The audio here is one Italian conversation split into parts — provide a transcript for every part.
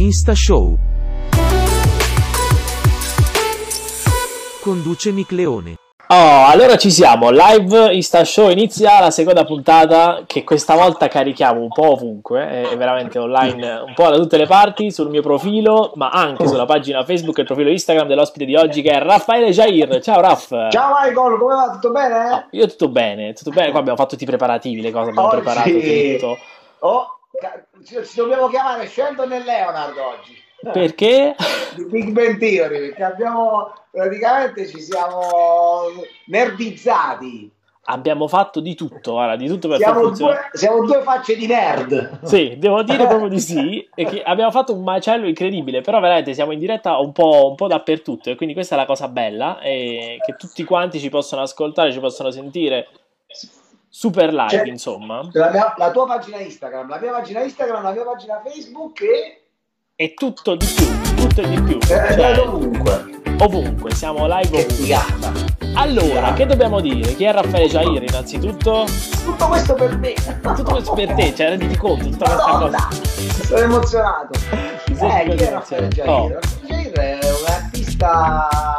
Insta Show. Conduce Nick Leone. Oh, allora ci siamo, live Insta Show inizia la seconda puntata che questa volta carichiamo un po' ovunque, è veramente online un po' da tutte le parti, sul mio profilo, ma anche sulla pagina Facebook e il profilo Instagram dell'ospite di oggi che è Raffaele Jair. Ciao Raff! Ciao Michael, come va? Tutto bene? Oh, io tutto bene, tutto bene, qua abbiamo fatto tutti i preparativi, le cose abbiamo Oggi- preparato tutto. Oh, ci, ci dobbiamo chiamare Sheldon e Leonard oggi. Perché? Di Big Bang Theory, perché abbiamo praticamente ci siamo nerdizzati. Abbiamo fatto di tutto, guarda, di tutto per Siamo due, siamo due facce di nerd. Sì, devo dire proprio di sì, e che abbiamo fatto un macello incredibile, però veramente siamo in diretta un po', un po' dappertutto e quindi questa è la cosa bella, e che tutti quanti ci possono ascoltare, ci possono sentire super live, Cioè, insomma, La, mia- la tua pagina Instagram, la mia pagina Instagram, la mia pagina Facebook e e tutto di più, tutto di più, eh, cioè, ovunque. ovunque, siamo live Che ovunque. figata. Allora, che dobbiamo dire? Chi è Raffaele Jair innanzitutto? Tutto questo per me. Tutto questo per te, cioè renditi conto, tutta questa Madonna, cosa. sono emozionato. Eh, chi è Raffaele? Jair? Oh. Raffaele Jair è un artista eh,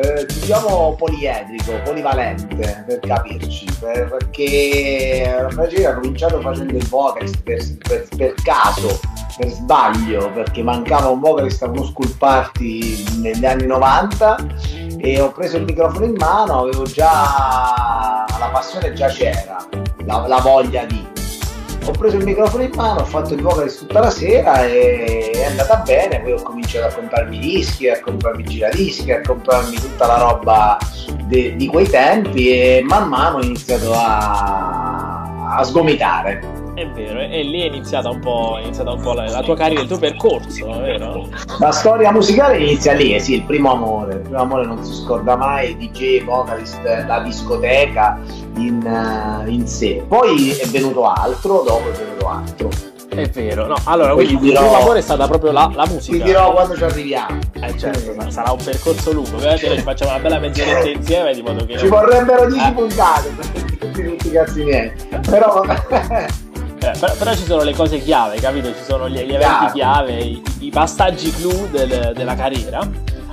eh, diciamo poliedrico, polivalente per capirci, per- perché Jair ha cominciato facendo il vocalist per, per- per caso, per sbaglio, perché mancava un vocalist a uno school party negli anni 90 e ho preso il microfono in mano, avevo già la passione già c'era, la, la voglia di. Ho preso il microfono in mano, ho fatto il vocalist tutta la sera e è andata bene, poi ho cominciato a comprarmi dischi, a comprarmi giradischi, a comprarmi tutta la roba de- di quei tempi e man mano ho iniziato a, a sgomitare. È vero, e lì è iniziata un po', è iniziata un po' la, la tua carriera, il tuo percorso, vero? La storia musicale inizia lì, eh sì, il primo amore. Il primo amore non si scorda mai, DJ, vocalist, la discoteca in, eh, in sé. Poi è venuto altro, dopo è venuto altro. È vero, no, allora, Poi quindi ti il dirò- primo amore è stata proprio la, la Ti musica. dirò quando ci arriviamo. Eh certo, sa- sarà un percorso lungo, ovviamente ci facciamo una bella mezz'oretta insieme di modo che... Ci vorrebbero 10 Eh. puntate per tutti tutti i cazzi miei. Però Eh, però, però ci sono le cose chiave, capito? Ci sono gli, gli eventi chiave, i, i passaggi clou del- della carriera.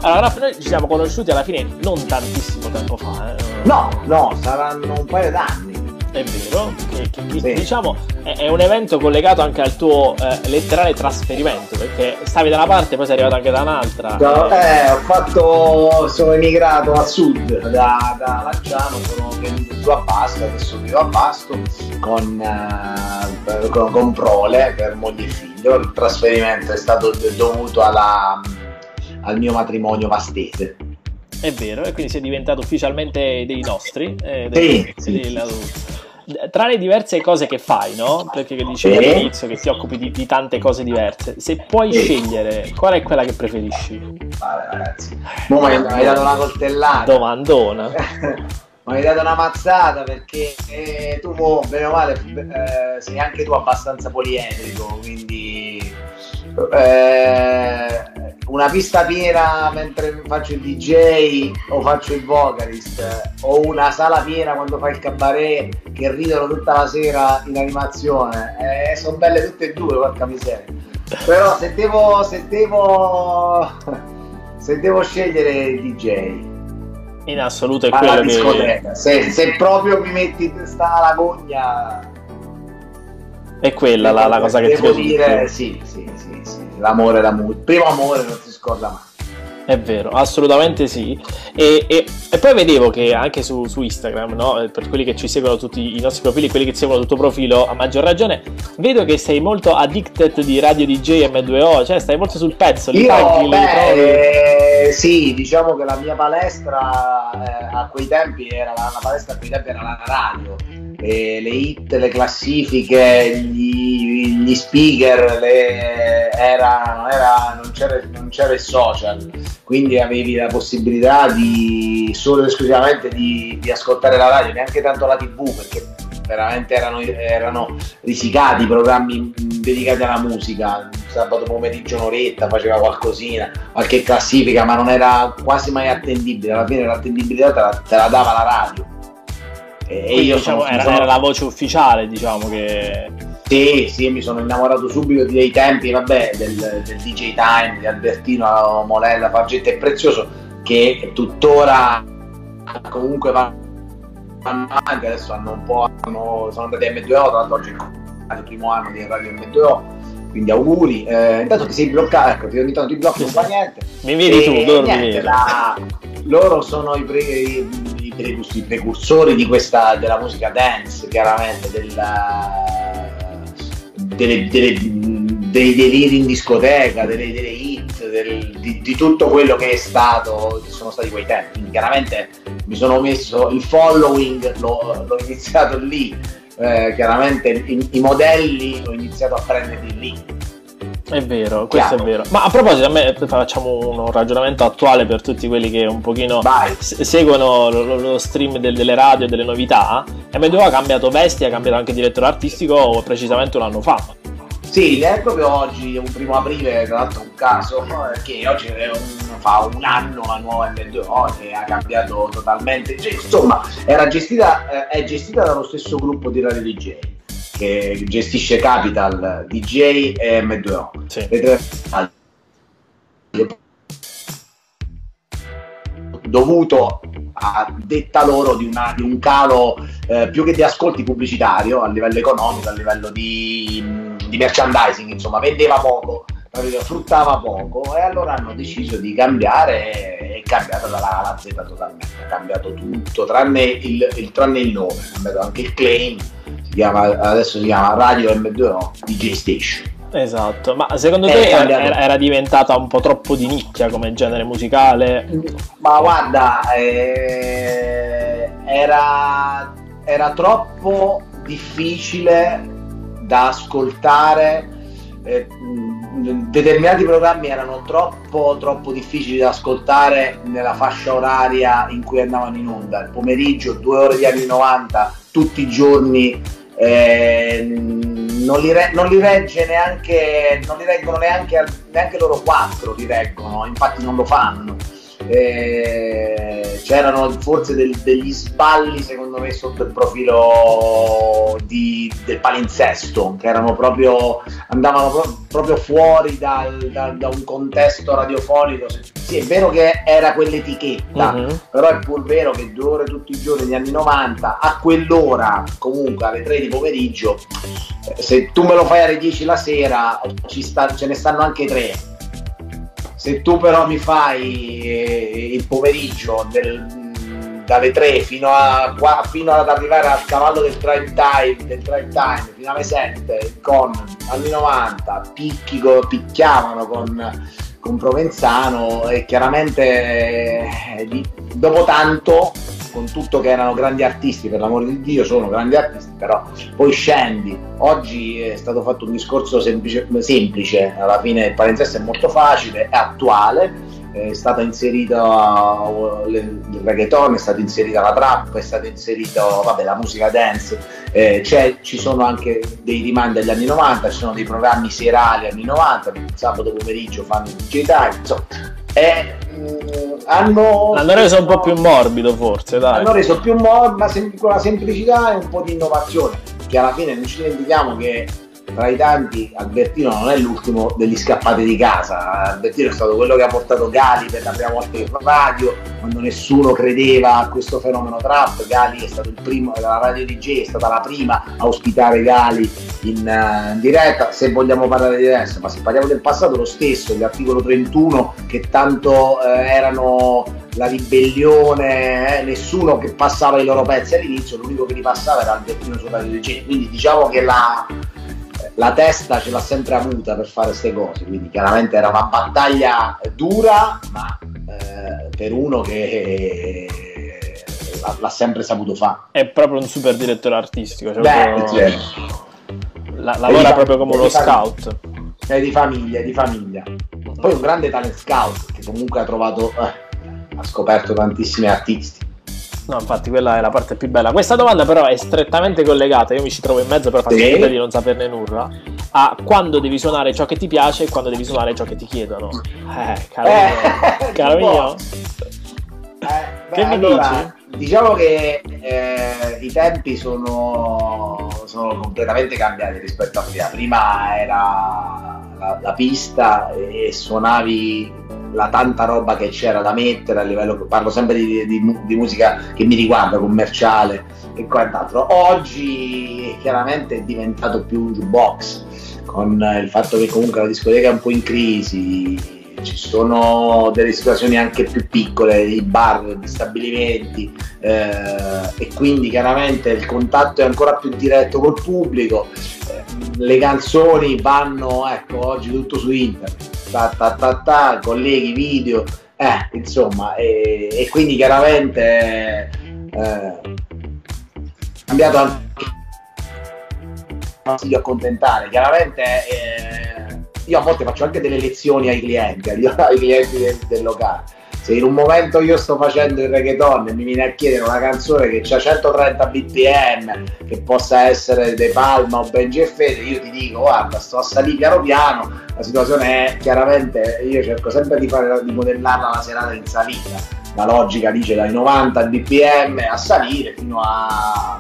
Allora, noi ci siamo conosciuti alla fine non tantissimo tempo fa, eh. no, no, saranno un paio d'anni. È vero, che, Sì. diciamo è, è un evento collegato anche al tuo eh, letterale trasferimento, perché stavi da una parte e poi sei arrivato anche da un'altra. No, Eh, ho fatto, sono emigrato a sud da, da Lanciano, sono venuto giù a Basto, adesso vivo a Basto con, eh, con, con prole per moglie e figlio. Il trasferimento è stato dovuto alla- al mio matrimonio vastese. È vero, e quindi sei diventato ufficialmente dei nostri. eh, Sì, sì, dei- sì, sì. Tra le diverse cose che fai, no? Perché dicevi Sì. all'inizio che ti occupi di, di tante cose diverse, se puoi Sì. scegliere qual è quella che preferisci? Vabbè, ragazzi, mo mi hai dato una coltellata. Domandona. Mi hai dato una mazzata perché eh, tu, mo, bene o male, eh, sei anche tu abbastanza poliedrico, quindi eh, una pista piena mentre faccio il DJ o faccio il vocalist o una sala piena quando fai il cabaret che ridono tutta la sera in animazione, eh, sono belle tutte e due, porca miseria. Però se devo, se devo, se devo scegliere il DJ, In assoluto è quello che... discoteca. Se, se proprio mi metti sta la gogna, È quella la, la cosa che ti devo piace di dire sì, sì, sì, sì, l'amore, la musica. Il primo amore non si scorda mai. È vero, assolutamente sì. E, e- e poi vedevo che anche su, su Instagram, no? Per quelli che ci seguono tutti i nostri profili, quelli che ti seguono il tuo profilo, a maggior ragione, vedo che sei molto addicted di Radio DJ M2O, cioè stai molto sul pezzo, li Io, trovi. beh, eh, sì, diciamo che la mia palestra eh, a quei tempi era la, la palestra a quei tempi era la radio. E le hit, le classifiche, gli, gli speaker, le- era- era- non c'era, non c'era il social, quindi avevi la possibilità di solo ed esclusivamente di, di ascoltare la radio, neanche tanto la tv, perché veramente erano, erano risicati i programmi mh, dedicati alla musica. Sabato pomeriggio un'oretta faceva qualcosina, qualche classifica, ma non era quasi mai attendibile. Alla fine l'attendibilità te la, te la dava la radio. E Quindi, io diciamo, sono- era, sono- era la voce ufficiale, diciamo che... Sì, sì, mi sono innamorato subito dei tempi, vabbè, del, del DJ Time, di Albertino, Molella, Fargetta e Prezioso, che tuttora comunque vanno avanti, adesso hanno un po', hanno, sono andati a M2O, tra l'altro oggi è il primo anno di Radio M2O, quindi auguri. Eh, intanto ti sei bloccato, ecco, ti ogni tanto ti blocchi, non fa niente. Mi vedi tu, loro niente, la, loro sono i, pre, i, i, precursori di questa, della musica dance, chiaramente, della, delle, delle, dei deliri in discoteca, delle, delle hit, del, di, di, tutto quello che è stato, sono stati quei tempi. Quindi chiaramente mi sono messo il following, l'ho, l'ho iniziato lì, eh, chiaramente i, i modelli l'ho iniziato a prenderli lì è vero, questo Chiaro. è vero. Ma a proposito, a me facciamo un ragionamento attuale per tutti quelli che un pochino s- seguono lo, lo stream del, delle radio e delle novità. M2 ha cambiato vesti, ha cambiato anche direttore artistico precisamente un anno fa. Sì, è proprio oggi, un primo aprile, tra l'altro un caso, che oggi un, fa un anno la nuova M2O che ha cambiato totalmente. Cioè, insomma, era gestita, eh, è gestita dallo stesso gruppo di Radio DJ che gestisce Capital, DJ e M2O. Sì. dovuto a detta loro di, una, di un calo eh, più che di ascolti pubblicitario a livello economico, a livello di, di merchandising, insomma, vendeva poco, fruttava poco e allora hanno deciso di cambiare e è cambiata dalla A alla Z totalmente, ha cambiato tutto, tranne il, il, tranne il nome, ha cambiato anche il claim chiama, adesso si chiama Radio M2O DJ Station. Esatto, ma secondo te era, era, diventata un po' troppo di nicchia come genere musicale? Ma guarda, eh, era, era troppo difficile da ascoltare. Eh, determinati programmi erano troppo, troppo difficili da ascoltare nella fascia oraria in cui andavano in onda. Il pomeriggio, due ore di anni 90, tutti i giorni eh, non, li re- non, li regge neanche, non li reggono neanche, neanche loro quattro, li reggono, infatti non lo fanno. Eh, c'erano forse del, degli sballi secondo me sotto il profilo di, del palinsesto che erano proprio andavano pro- proprio fuori dal, dal, da un contesto radiofonico sì è vero che era quell'etichetta uh-huh. però è pur vero che due ore tutti i giorni negli anni 90 a quell'ora comunque alle 3 di pomeriggio eh, se tu me lo fai alle 10 la sera sta, ce ne stanno anche tre se tu però mi fai eh, il pomeriggio del, dalle 3 fino, a, fino, ad arrivare al cavallo del prime time, del prime time fino alle 7 con anni 90 picchi, picchiavano con, con Provenzano e chiaramente eh, dopo tanto con tutto che erano grandi artisti, per l'amore di Dio sono grandi artisti, però poi scendi. Oggi è stato fatto un discorso semplice, semplice alla fine il palinsesto è molto facile, è attuale, è stata inserita il reggaeton, è stata inserita la trap, è stata inserita vabbè, la musica dance, eh, ci sono anche dei rimandi agli anni 90, ci sono dei programmi serali anni 90, il sabato pomeriggio fanno Time, insomma, è hanno, hanno reso un po' più morbido forse, dai. Hanno reso più morbido, ma con la semplicità e un po' di innovazione, che alla fine non ci dimentichiamo che tra i tanti Albertino non è l'ultimo degli scappati di casa, Albertino è stato quello che ha portato Gali per la prima volta in radio, quando nessuno credeva a questo fenomeno trap, Gali è stato il primo, la radio DJ è stata la prima a ospitare Gali in, uh, in diretta, se vogliamo parlare di adesso, ma se parliamo del passato lo stesso, l'articolo 31 che tanto uh, erano la ribellione, eh, nessuno che passava i loro pezzi all'inizio, l'unico che li passava era Albertino su Radio DJ, quindi diciamo che la la testa ce l'ha sempre avuta per fare queste cose, quindi chiaramente era una battaglia dura, ma eh, per uno che eh, l'ha, sempre saputo fare. È proprio un super direttore artistico, cioè Beh, proprio... certo. La, lavora proprio come uno scout. È di famiglia, è di famiglia. Poi un grande talent scout che comunque ha trovato, eh, ha scoperto tantissimi artisti. No, infatti quella è la parte più bella. Questa domanda però è strettamente collegata, io mi ci trovo in mezzo per farti sì. di non saperne nulla, a quando devi suonare ciò che ti piace e quando devi suonare ciò che ti chiedono. Eh, caro eh, mio. Caro mio. Eh, beh, che mi allora, dici? Diciamo che eh, i tempi sono, sono completamente cambiati rispetto a prima. Prima era la, pista e suonavi la tanta roba che c'era da mettere a livello, parlo sempre di, di, di musica che mi riguarda, commerciale e quant'altro. Oggi chiaramente è diventato più un jukebox con il fatto che comunque la discoteca è un po' in crisi, ci sono delle situazioni anche più piccole, i bar, gli stabilimenti eh, e quindi chiaramente il contatto è ancora più diretto col pubblico, eh, le canzoni vanno, ecco, oggi tutto su internet, ta ta ta ta, colleghi, video, eh, insomma, e, e quindi chiaramente eh, cambiato anche il accontentare, chiaramente eh, io a volte faccio anche delle lezioni ai clienti, ai, clienti del, del locale. Se in un momento io sto facendo il reggaeton e mi viene a chiedere una canzone che ha 130 bpm, che possa essere De Palma o Ben Fede, io ti dico guarda, sto a salire piano piano, la situazione è chiaramente, io cerco sempre di, fare, di modellarla la serata in salita. La logica dice dai 90 bpm a salire fino a,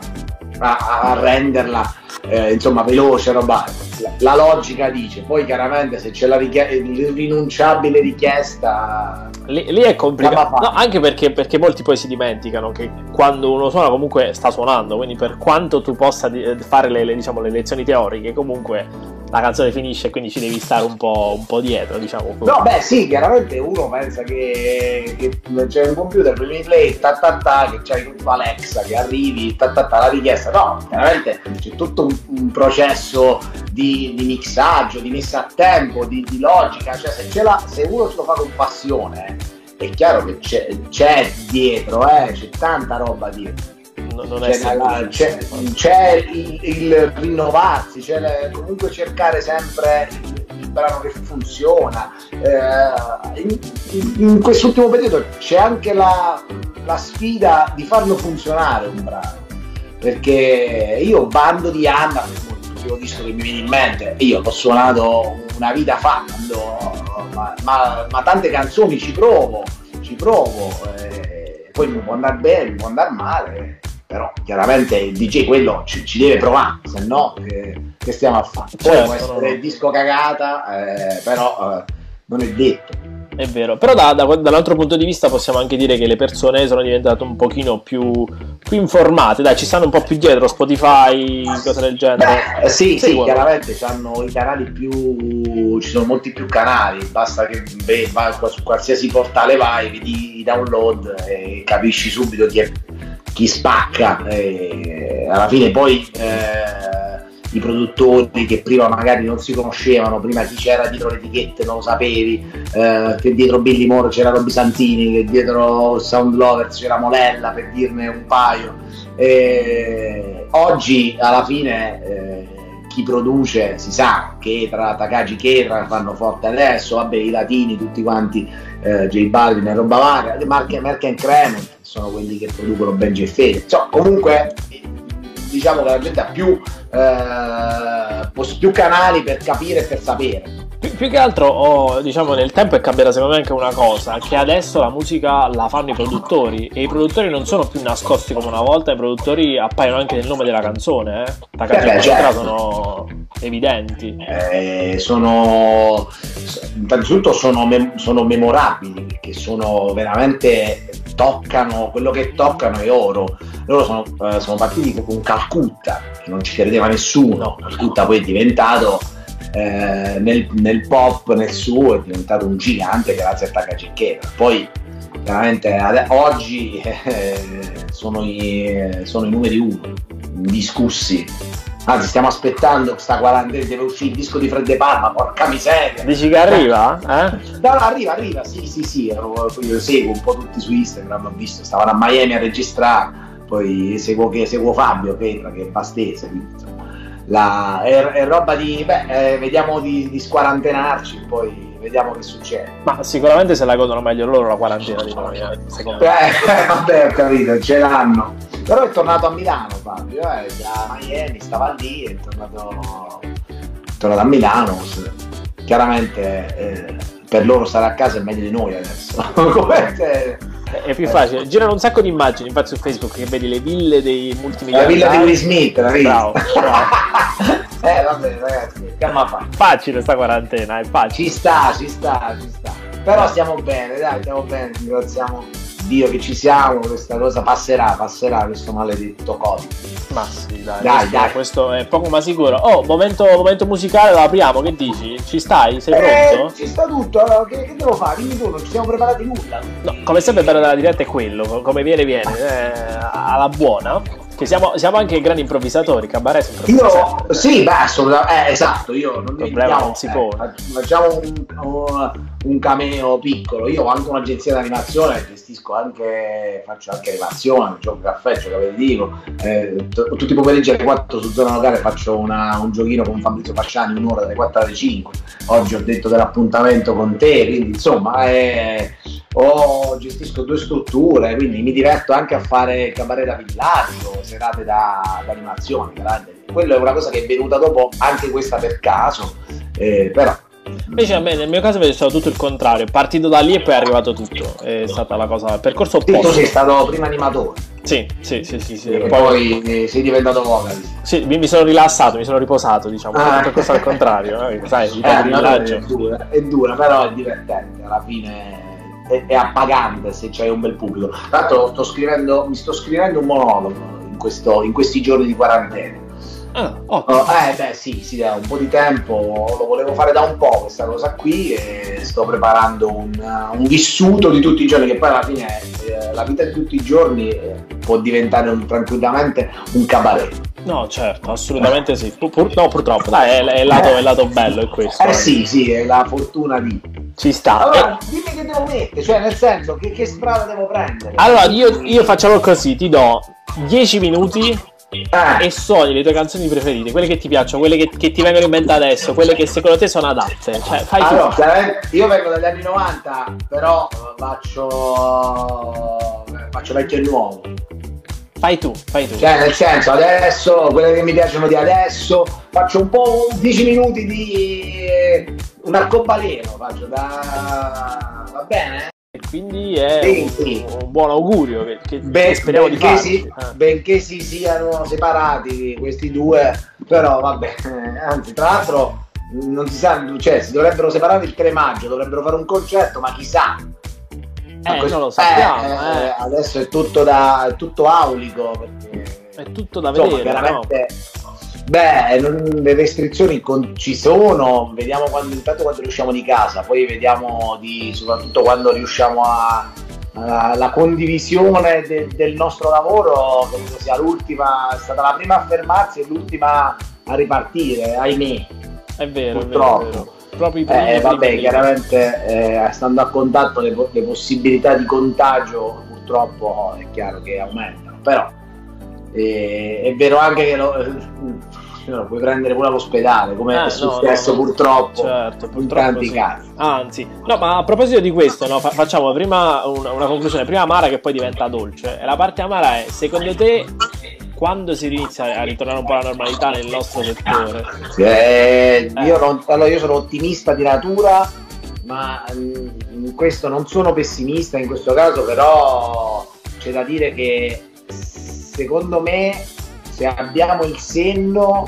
a, a renderla eh, insomma veloce, roba. La, la, logica dice, poi chiaramente se c'è la richie- l'irrinunciabile richiesta... Lì, lì è complicato, no, anche perché, perché, molti poi si dimenticano che quando uno suona comunque sta suonando, quindi per quanto tu possa fare le, le, diciamo, le lezioni teoriche, comunque la canzone finisce e quindi ci devi stare un po', un po dietro, diciamo. No, beh, sì, chiaramente uno pensa che, che c'è un computer, premi play, ta ta ta, che c'hai tutto Alexa, che arrivi, ta ta ta, la richiesta. No, chiaramente c'è tutto un, un processo di, di, mixaggio, di messa a tempo, di, di logica. Cioè, se, la, se uno ce lo fa con passione, è chiaro che c'è, c'è dietro, eh, c'è tanta roba dietro non c'è, la, c'è, c'è il, il, rinnovarsi, c'è le, comunque cercare sempre il, il brano che funziona. Eh, in, in, quest'ultimo periodo c'è anche la, la sfida di farlo funzionare un brano, perché io bando di Anna, l'ultimo disco che mi viene in mente, io l'ho suonato una vita fa, ma, ma, ma, tante canzoni ci provo, ci provo. Eh, poi mi può andare bene, mi può andare male, però chiaramente il DJ quello ci, ci deve provare, se no che, che, stiamo a fare. Poi certo, può essere il disco cagata, eh, però eh, non è detto. È vero, però da, da, dall'altro punto di vista possiamo anche dire che le persone sono diventate un pochino più, più informate, dai, ci stanno un po' più dietro, Spotify, cose del genere. Beh, sì, sì, chiaramente hanno i canali più, ci sono molti più canali, basta che beh, vai su qualsiasi portale vai, vedi i download e capisci subito chi è chi spacca alla fine poi eh, i produttori che prima magari non si conoscevano prima chi c'era dietro le etichette non lo sapevi eh, che dietro Billy Moore c'era Roby Santini che dietro Sound Lovers c'era Molella per dirne un paio. Oggi alla fine eh, chi produce si sa che tra Takagi Ketra fanno forte adesso, vabbè i latini tutti quanti, eh, J Balvin e roba varia, Mark, Mark and Crement sono quelli che producono Benji e Fede, cioè, comunque diciamo che la gente ha più, eh, più canali per capire e per sapere più, più, che altro, oh, diciamo, nel tempo è cambiata secondo me anche una cosa, che adesso la musica la fanno i produttori e i produttori non sono più nascosti come una volta, i produttori appaiono anche nel nome della canzone, eh? La canzone eh certo. sono evidenti. Eh, sono, innanzitutto sono, mem- sono memorabili, perché sono veramente, toccano, quello che toccano è oro. Loro sono, eh, sono partiti con Calcutta, che non ci credeva nessuno, Calcutta poi è diventato eh, nel, nel, pop, nel suo, è diventato un gigante grazie a Takacicchera. Poi chiaramente ad, oggi eh, sono, i, sono, i, numeri uno, discussi. Anzi, stiamo aspettando questa quarantena, deve uscire il disco di Fred De Palma, porca miseria. Dici che arriva? Eh? No, no, arriva, arriva, sì, sì, sì, io seguo un po' tutti su Instagram, ho visto, stavano a Miami a registrare, poi seguo, seguo Fabio Petra che è pastese, quindi, la, è, è, roba di beh, eh, vediamo di, di squarantenarci poi vediamo che succede. Ma sicuramente se la godono meglio loro la quarantena di noi eh, secondo me. Eh, vabbè ho capito ce l'hanno. Però è tornato a Milano Fabio eh, da Miami stava lì è tornato, è tornato a Milano. Chiaramente eh, per loro stare a casa è meglio di noi adesso è più facile. Girano un sacco di immagini, infatti su Facebook che vedi le ville dei multimiliardari. La villa di Will Smith, la Bravo, bravo. eh, va bene, ragazzi, calma fa. Facile sta quarantena, è facile. Ci sta, ci sta, ci sta. Però stiamo bene, dai, stiamo bene, ringraziamo Dio che ci siamo, questa cosa passerà, passerà questo maledetto Covid. Ma sì, dai, Dai, questo, dai. questo è poco ma sicuro. Oh, momento, momento musicale, lo apriamo, che dici? Ci stai? Sei Eh, pronto? ci sta tutto, allora, che, che devo fare? Dimmi tu, non ci siamo preparati nulla. No, come sempre bello della diretta è quello, co- come viene viene, eh, alla buona. Che siamo, siamo anche grandi improvvisatori, Cabaret si improvvisa Io, sempre. sì, beh, assolutamente, eh, esatto, io non problema non si pone. eh, facciamo un, un- un cameo piccolo, io ho anche un'agenzia di animazione, gestisco anche, faccio anche animazione, gioco caffè, gioco aperitivo, eh, t- tutti i pomeriggi alle 4 su zona locale faccio una- un giochino con Fabrizio Fasciani, un'ora dalle 4 alle 5, oggi ho detto dell'appuntamento con te, quindi insomma eh, ho- gestisco due strutture, quindi mi diverto anche a fare cabaret da villaggio, serate da, da animazione, veramente. quello è una cosa che è venuta dopo, anche questa per caso, eh, però Invece a me, nel mio caso, è stato tutto il contrario. È partito da lì e poi è arrivato tutto. È stata la cosa, il percorso sì, tu opposto. sei stato prima animatore Sì, sì, sì, sì. sì. e Poi, poi eh, sei diventato vocalist. sì, mi, mi sono rilassato, mi sono riposato, diciamo. Ah. Il percorso al contrario, eh, sai, Eh, di villaggio. è, dura, è dura, però è divertente, alla fine è, è appagante se c'hai un bel pubblico. Tra l'altro sto scrivendo, mi sto scrivendo un monologo in, questo- in questi giorni di quarantena. Ah, ottimo. Oh, eh beh sì, sì, da un po' di tempo lo volevo fare da un po' questa cosa qui e sto preparando un, un vissuto di tutti i giorni che poi alla fine eh, la vita di tutti i giorni eh, può diventare un- tranquillamente un cabaret. No, certo, assolutamente sì. Pur- pur- no, purtroppo, dai, è, è il lato, è il lato bello, è questo. Eh sì, sì, è la fortuna di... Ci sta. Allora, dimmi che devo mettere, cioè nel senso che, che strada devo prendere. allora, io, io facciamo così, ti do 10 minuti Eh, e sogni le tue canzoni preferite, quelle che ti piacciono, quelle che, che ti vengono in mente adesso, quelle che secondo te sono adatte. Cioè, fai tu. allora, chiaramente, io vengo dagli anni 90, però faccio, faccio vecchio e nuovo. Fai tu, fai tu. Cioè, nel senso, adesso, quelle che mi piacciono di adesso, faccio un po' 10 minuti di eh, un arcobaleno, faccio da... va bene? E quindi è un, un buon augurio che, che Beh, speriamo di benché, farci. si, Eh. benché si siano separati questi due, però vabbè, anzi, tra l'altro non si sa, cioè si dovrebbero separare il 3 maggio, dovrebbero fare un concerto, ma chissà. Eh, questo- non lo sappiamo, eh, eh. eh, adesso è tutto da è tutto aulico perché È tutto da insomma, vedere, no? veramente Beh, non- le restrizioni con- ci sono, vediamo quando, intanto quando riusciamo di casa, poi vediamo di, soprattutto quando riusciamo a, a- la condivisione de- del nostro lavoro, credo sia l'ultima, è stata la prima a fermarsi e l'ultima a ripartire, ahimè. È vero, è vero, Purtroppo. è vero. Proprio i primi, Eh, vabbè, primi. chiaramente eh, stando a contatto le, le possibilità di contagio purtroppo è chiaro che aumentano, però eh, è vero anche che lo, eh, lo puoi prendere pure all'ospedale, come Eh, è successo no, no. purtroppo Certo, in purtroppo tanti sì. casi. Anzi, no, ma a proposito di questo, no, fa- facciamo prima una, una conclusione, prima amara che poi diventa dolce. E la parte amara è, secondo te, quando si inizia a ritornare un po' alla normalità nel nostro settore? Eh, io, non- allora, io sono ottimista di natura, ma mm, in questo non sono pessimista in questo caso, però c'è da dire che secondo me se abbiamo il senno,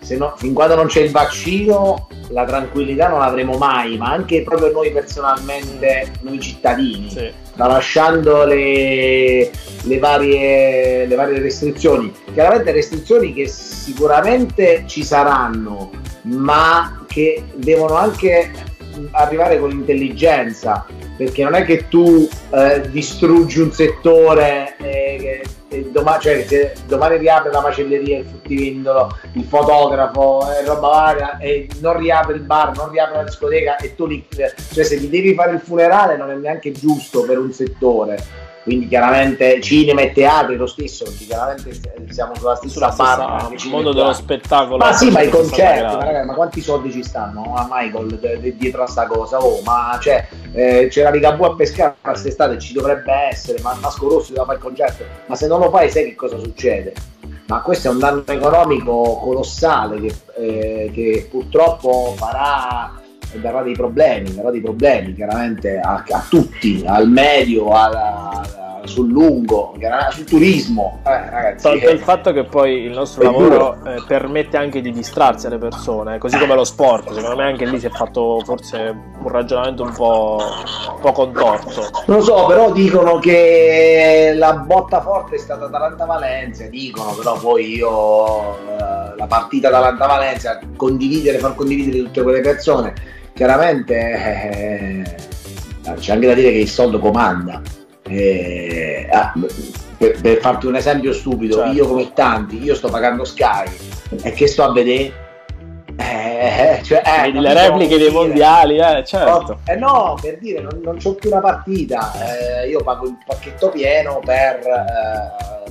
se no- fin quando non c'è il vaccino, la tranquillità non l'avremo mai, ma anche proprio noi personalmente, noi cittadini Sì. tralasciando le, le varie, le varie restrizioni. Chiaramente restrizioni che sicuramente ci saranno, ma che devono anche arrivare con intelligenza, perché non è che tu eh, distruggi un settore e, che- e domani, cioè, se domani riapre la macelleria, il fruttivendolo, il fotografo e roba varia e non riapre il bar, non riapre la discoteca e tu li, cioè se gli devi fare il funerale non è neanche giusto per un settore. Quindi chiaramente cinema e teatri lo stesso, perché chiaramente siamo sulla stessa barca. anche il mondo dello spettacolo. Ma sì, ma i concerti, ma, ragazzi, ma quanti soldi ci stanno a Michael de- de- dietro a sta cosa? Oh, ma cioè, eh, c'era Ligabue a pescare quest'estate, ci dovrebbe essere, ma Masco Rossi doveva fare il concerto, ma se non lo fai sai che cosa succede? Ma questo è un danno economico colossale che, eh, che purtroppo farà darà dei problemi, darà dei problemi chiaramente a, a tutti, al medio, alla, sul lungo, sul turismo. Eh, ragazzi, eh. il fatto che poi il nostro lavoro eh, permette anche di distrarsi alle persone, così come lo sport, secondo me anche lì si è fatto forse un ragionamento un po', un po contorto. Non lo so, però dicono che la botta forte è stata Atalanta-Valencia, dicono, però poi io eh, la partita Atalanta-Valencia, condividere, far condividere tutte quelle persone, chiaramente eh, c'è anche da dire che il soldo comanda eh, ah, per, per, farti un esempio stupido, certo. io come tanti, io sto pagando Sky e che sto a vedere? Eh, cioè, eh, le repliche dei mondiali, eh, certo. Eh no, per dire, non, non c'ho più una partita, eh, io pago il pacchetto pieno per,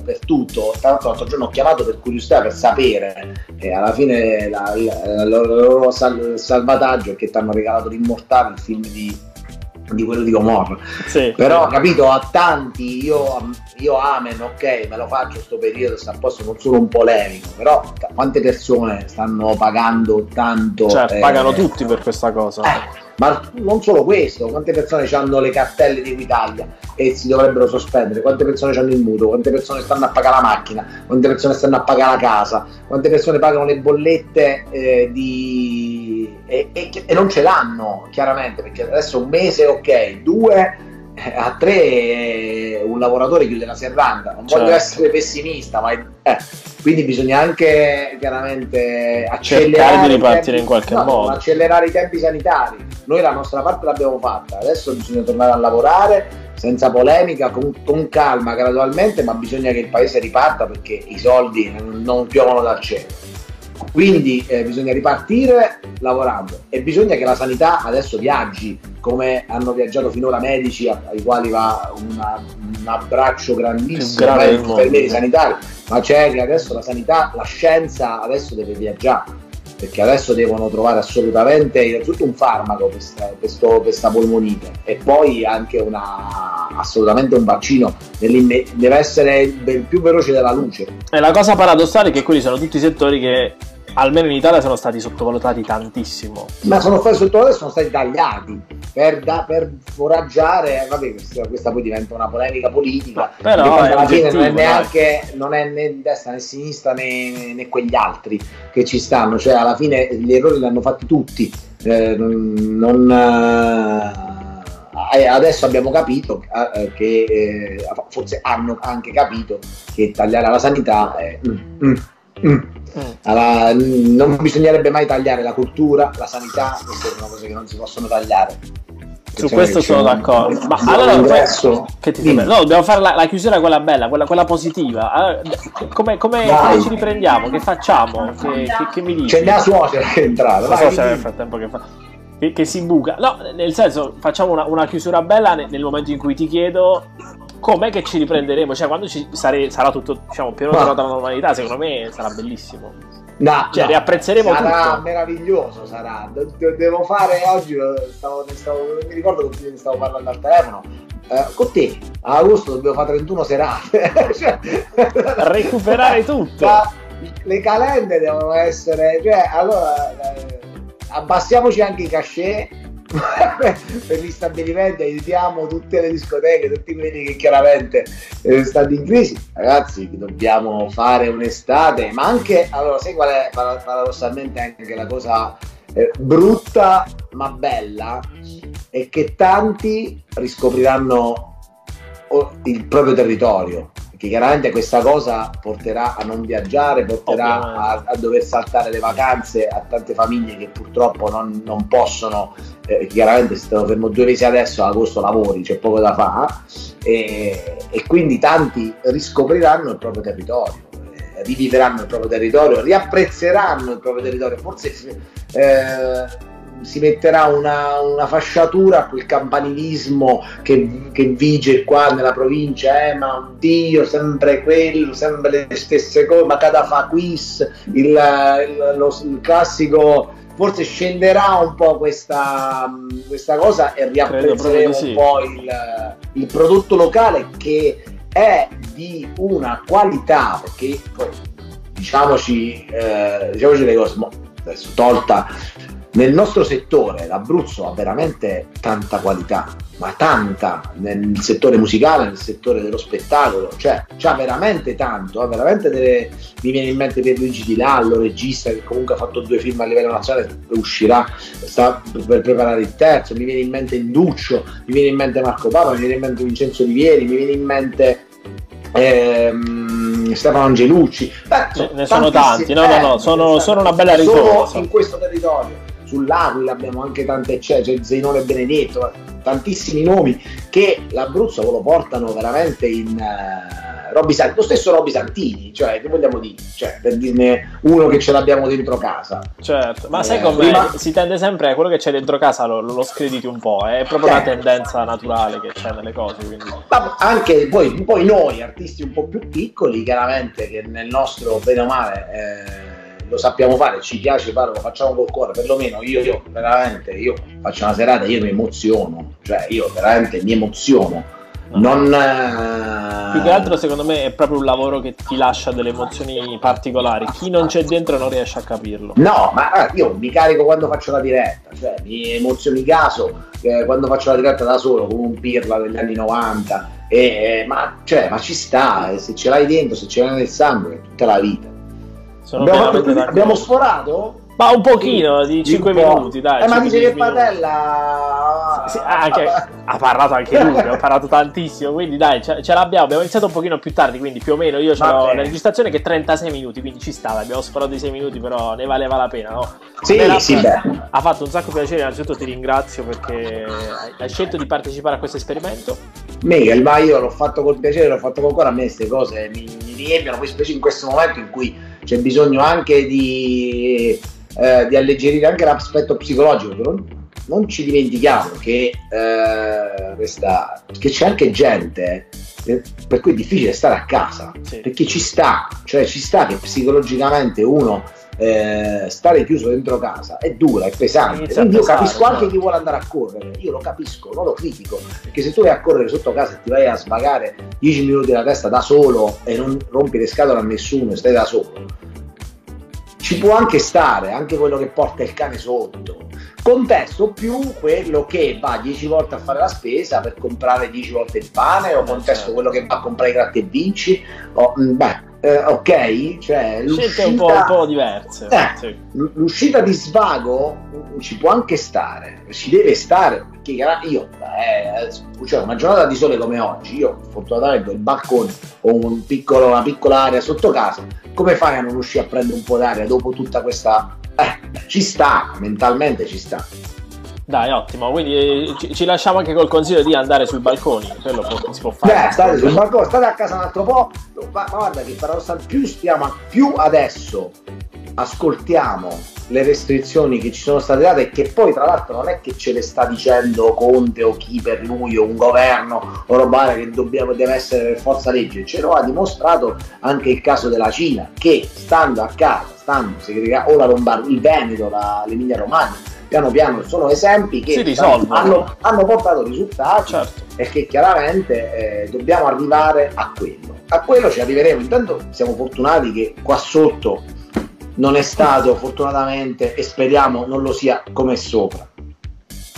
eh, per tutto. Tra l'altro giorno ho chiamato per curiosità, per sapere, e alla fine il loro sal, salvataggio è che ti hanno regalato l'immortale, il film di di quello di Gomorra. Sì, Però, sì. capito, a tanti io, io amen, ok, me lo faccio sto periodo, sta a posto, non sono un polemico, però quante persone stanno pagando tanto? Cioè, eh, pagano tutti per questa cosa. Eh, ma non solo questo, quante persone hanno le cartelle di Equitalia e si dovrebbero sospendere, quante persone hanno il mutuo, quante persone stanno a pagare la macchina, quante persone stanno a pagare la casa, quante persone pagano le bollette eh, di... e, e, e, non ce l'hanno chiaramente, perché adesso un mese ok, due a tre eh, un lavoratore chiude la serranda, non certo. voglio essere pessimista, ma eh, quindi bisogna anche chiaramente accelerare di ripartire in qualche no, modo. accelerare i tempi sanitari. Noi la nostra parte l'abbiamo fatta, adesso bisogna tornare a lavorare senza polemica, con, con calma, gradualmente, ma bisogna che il paese riparta perché i soldi non piovono dal cielo. Quindi eh, bisogna ripartire lavorando e bisogna che la sanità adesso viaggi come hanno viaggiato finora medici ai quali va una, un abbraccio grandissimo per gli infermieri sanitari, ma c'è che adesso la sanità, la scienza adesso deve viaggiare perché adesso devono trovare assolutamente innanzitutto un farmaco questa, questa polmonite e poi anche una, assolutamente un vaccino deve essere il più veloce della luce. E la cosa paradossale è che quelli sono tutti settori che almeno in Italia sono stati sottovalutati tantissimo. Ma sono stati sottovalutati, sono stati tagliati per, da, per foraggiare, vabbè, questa, questa, poi diventa una polemica politica, Ma però alla fine non è neanche, non è né destra né sinistra né, né, quegli altri che ci stanno, cioè alla fine gli errori li hanno fatti tutti. Eh, non, eh, adesso abbiamo capito eh, che eh, forse hanno anche capito che tagliare la sanità è mm, mm, mm, Mm. Allora, non bisognerebbe mai tagliare la cultura, la sanità, queste sono cose che non si possono tagliare. Su questo sono d'accordo. Ma allora ingresso, che ti no, dobbiamo fare la, la, chiusura quella bella, quella, quella positiva. Allora, come, come, come, ci riprendiamo? Che facciamo? Che, che, che mi dici? C'è mia suocera che è entrata. Non so se nel frattempo che fa. Che, che, si buca. No, nel senso, facciamo una, una chiusura bella nel, nel, momento in cui ti chiedo com'è che ci riprenderemo? Cioè, quando ci sare, sarà tutto, diciamo, pieno di alla normalità, secondo me sarà bellissimo. No, cioè, no, riapprezzeremo sarà tutto. meraviglioso. Sarà. Devo fare oggi. Stavo, stavo, non mi ricordo con chi stavo parlando al telefono. Eh, con te a agosto dobbiamo fare 31 serate. cioè, recuperare tutto. Ma le calende devono essere. Cioè, allora, eh, abbassiamoci anche i cachet per gli stabilimenti aiutiamo tutte le discoteche, tutti quelli che chiaramente eh, stanno in crisi. Ragazzi, dobbiamo fare un'estate, ma anche, allora, sai qual è paradossalmente anche la cosa eh, brutta ma bella? È che tanti riscopriranno il proprio territorio che chiaramente questa cosa porterà a non viaggiare, porterà a, a, dover saltare le vacanze a tante famiglie che purtroppo non, non possono, eh, chiaramente se lo fermo due mesi adesso, ad agosto lavori, c'è poco da fare, e, e quindi tanti riscopriranno il proprio territorio eh, riviveranno il proprio territorio, riapprezzeranno il proprio territorio, forse eh, si metterà una, una, fasciatura a quel campanilismo che, che, vige qua nella provincia, eh, ma oddio, sempre quello, sempre le stesse cose, ma cada fa quiz, il, il, lo, il classico forse scenderà un po' questa, questa cosa e riapprezzeremo sì. un po' il, il, prodotto locale che è di una qualità, perché diciamoci, eh, diciamoci le cose, adesso tolta nel nostro settore l'Abruzzo ha veramente tanta qualità, ma tanta nel settore musicale, nel settore dello spettacolo, cioè c'ha veramente tanto, ha veramente delle... mi viene in mente Pierluigi Di Lallo, regista che comunque ha fatto due film a livello nazionale, uscirà, sta per preparare il terzo, mi viene in mente Induccio, mi viene in mente Marco Papa, mi viene in mente Vincenzo Rivieri, mi viene in mente ehm, Stefano Angelucci, Beh, ne sono tanti, no, no, no, sono, sono una bella risorsa. Solo in questo territorio sull'Aquila abbiamo anche tante c'è, c'è Zenone Benedetto, tantissimi nomi che l'Abruzzo lo portano veramente in uh, Robby Santini, lo stesso Robby Santini, cioè che vogliamo dire, cioè, per dirne uno che ce l'abbiamo dentro casa. Certo, ma eh, sai come prima... si tende sempre a quello che c'è dentro casa lo, lo screditi un po', è proprio una certo. tendenza naturale che c'è nelle cose. Quindi... Ma anche poi, poi, noi, artisti un po' più piccoli, chiaramente che nel nostro bene o male... Eh, lo sappiamo fare, ci piace fare, lo facciamo col cuore, perlomeno io, io veramente io faccio una serata, io mi emoziono, cioè io veramente mi emoziono. Non, più che altro secondo me è proprio un lavoro che ti lascia delle emozioni particolari. Chi non c'è dentro non riesce a capirlo. No ma io mi carico quando faccio la diretta cioè mi emoziono caso eh, quando faccio la diretta da solo come un pirla degli anni 90 e, eh, ma, cioè, ma ci sta se ce l'hai dentro se ce l'hai nel sangue tutta la vita abbiamo, fatto, abbiamo sforato? Ma un pochino di 5 minuti, dai. Eh, ma dice che Padella sì, anche, ha parlato anche lui, ha parlato tantissimo, quindi dai, ce, ce, l'abbiamo. Abbiamo iniziato un pochino più tardi, quindi più o meno io ho la registrazione che è 36 minuti, quindi ci stava, abbiamo sforato i 6 minuti, però ne valeva la pena, no? Sì, sì, beh. Ha fatto un sacco piacere, innanzitutto ti ringrazio perché hai scelto di partecipare a questo esperimento. Miguel, ma io l'ho fatto col piacere, l'ho fatto con cuore, a me queste cose mi, mi riempiono, poi specie in questo momento in cui c'è bisogno anche di, eh, di alleggerire anche l'aspetto psicologico. Non, non ci dimentichiamo che, eh, questa, che c'è anche gente eh, per cui è difficile stare a casa sì. perché ci sta, cioè ci sta che psicologicamente uno eh, stare chiuso dentro casa è dura, è pesante. Quindi io capisco anche no. chi vuole andare a correre, io lo capisco, non lo critico, perché se tu vai a correre sotto casa e ti vai a svagare 10 minuti la testa da solo e non rompi le scatole a nessuno e stai da solo, ci può anche stare, anche quello che porta il cane sotto. Contesto più quello che va 10 volte a fare la spesa per comprare 10 volte il pane, o contesto certo. quello che va a comprare i gratta e vinci. O, mm, beh, eh, ok, cioè scelte un po', un po' diverse. Eh, sì. L'uscita di svago ci può anche stare, ci deve stare, perché io, eh, cioè una giornata di sole come oggi, io fortunatamente ho il balcone o un piccolo, una piccola area sotto casa, come fai a non uscire a prendere un po' d'aria dopo tutta questa... Eh, ci sta, mentalmente ci sta. Dai, ottimo. Quindi eh, ci, ci, lasciamo anche col consiglio di andare sui balconi. Quello può, si può fare. Beh, state sul balcone, state a casa un altro po'. Ma, guarda che paradossalmente più stiamo, più adesso ascoltiamo le restrizioni che ci sono state date e che poi tra l'altro non è che ce le sta dicendo Conte o chi per lui o un governo o roba che dobbiamo, deve essere per forza legge, ce lo ha dimostrato anche il caso della Cina che stando a casa, stando o la Lombardia, il Veneto, l'Emilia Romagna, piano piano sono esempi che hanno, hanno, portato risultati certo. e che chiaramente eh, dobbiamo arrivare a quello. A quello ci arriveremo, intanto siamo fortunati che qua sotto non è stato fortunatamente e speriamo non lo sia come sopra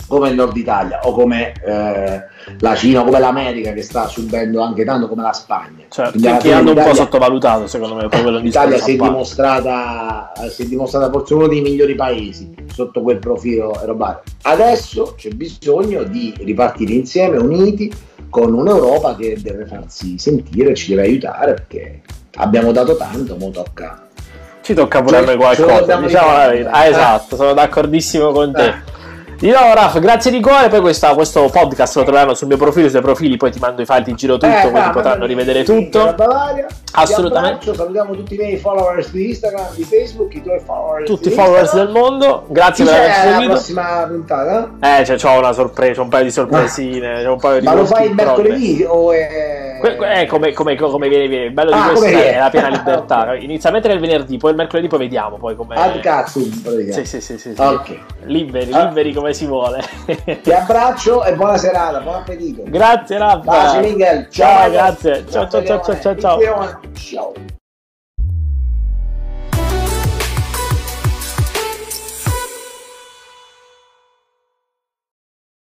come il nord Italia o come eh, la Cina come l'America che sta subendo anche tanto come la Spagna. Certo, che hanno un po' sottovalutato secondo me proprio L'Italia si è, dimostrata, si è dimostrata forse uno dei migliori paesi sotto quel profilo robare. Adesso c'è bisogno di ripartire insieme, uniti, con un'Europa che deve farsi sentire, ci deve aiutare perché abbiamo dato tanto, mo tocca ci tocca pure a noi qualcosa. Diciamo la verità. Ah, esatto, sono d'accordissimo con te. Eh. Di nuovo Raf, grazie di cuore, poi questa, questo podcast lo troveranno sul mio profilo, sui profili, poi ti mando i file, ti giro tutto, eh, quindi potranno rivedere tutto. Bavaria, Assolutamente. salutiamo tutti i miei followers di Instagram, di Facebook, i tuoi followers. Tutti i followers del mondo, grazie Chi per averci seguito. la prossima puntata? Eh, cioè, c'ho una sorpresa, un paio di sorpresine, ah. un paio di Ma lo fai il mercoledì o è... Que- è come, come, come, viene, viene. Il bello ah, di questa è la piena libertà. okay. Inizialmente nel venerdì, poi il mercoledì, poi vediamo poi come... Ad cazzo, sì, sì, sì, sì, sì. Okay. Liberi, liberi come si vuole. Ti abbraccio e buona serata, buon appetito. Grazie Miguel. Ciao, ciao grazie. Ciao, ciao, ciao, ciao, ciao. ciao.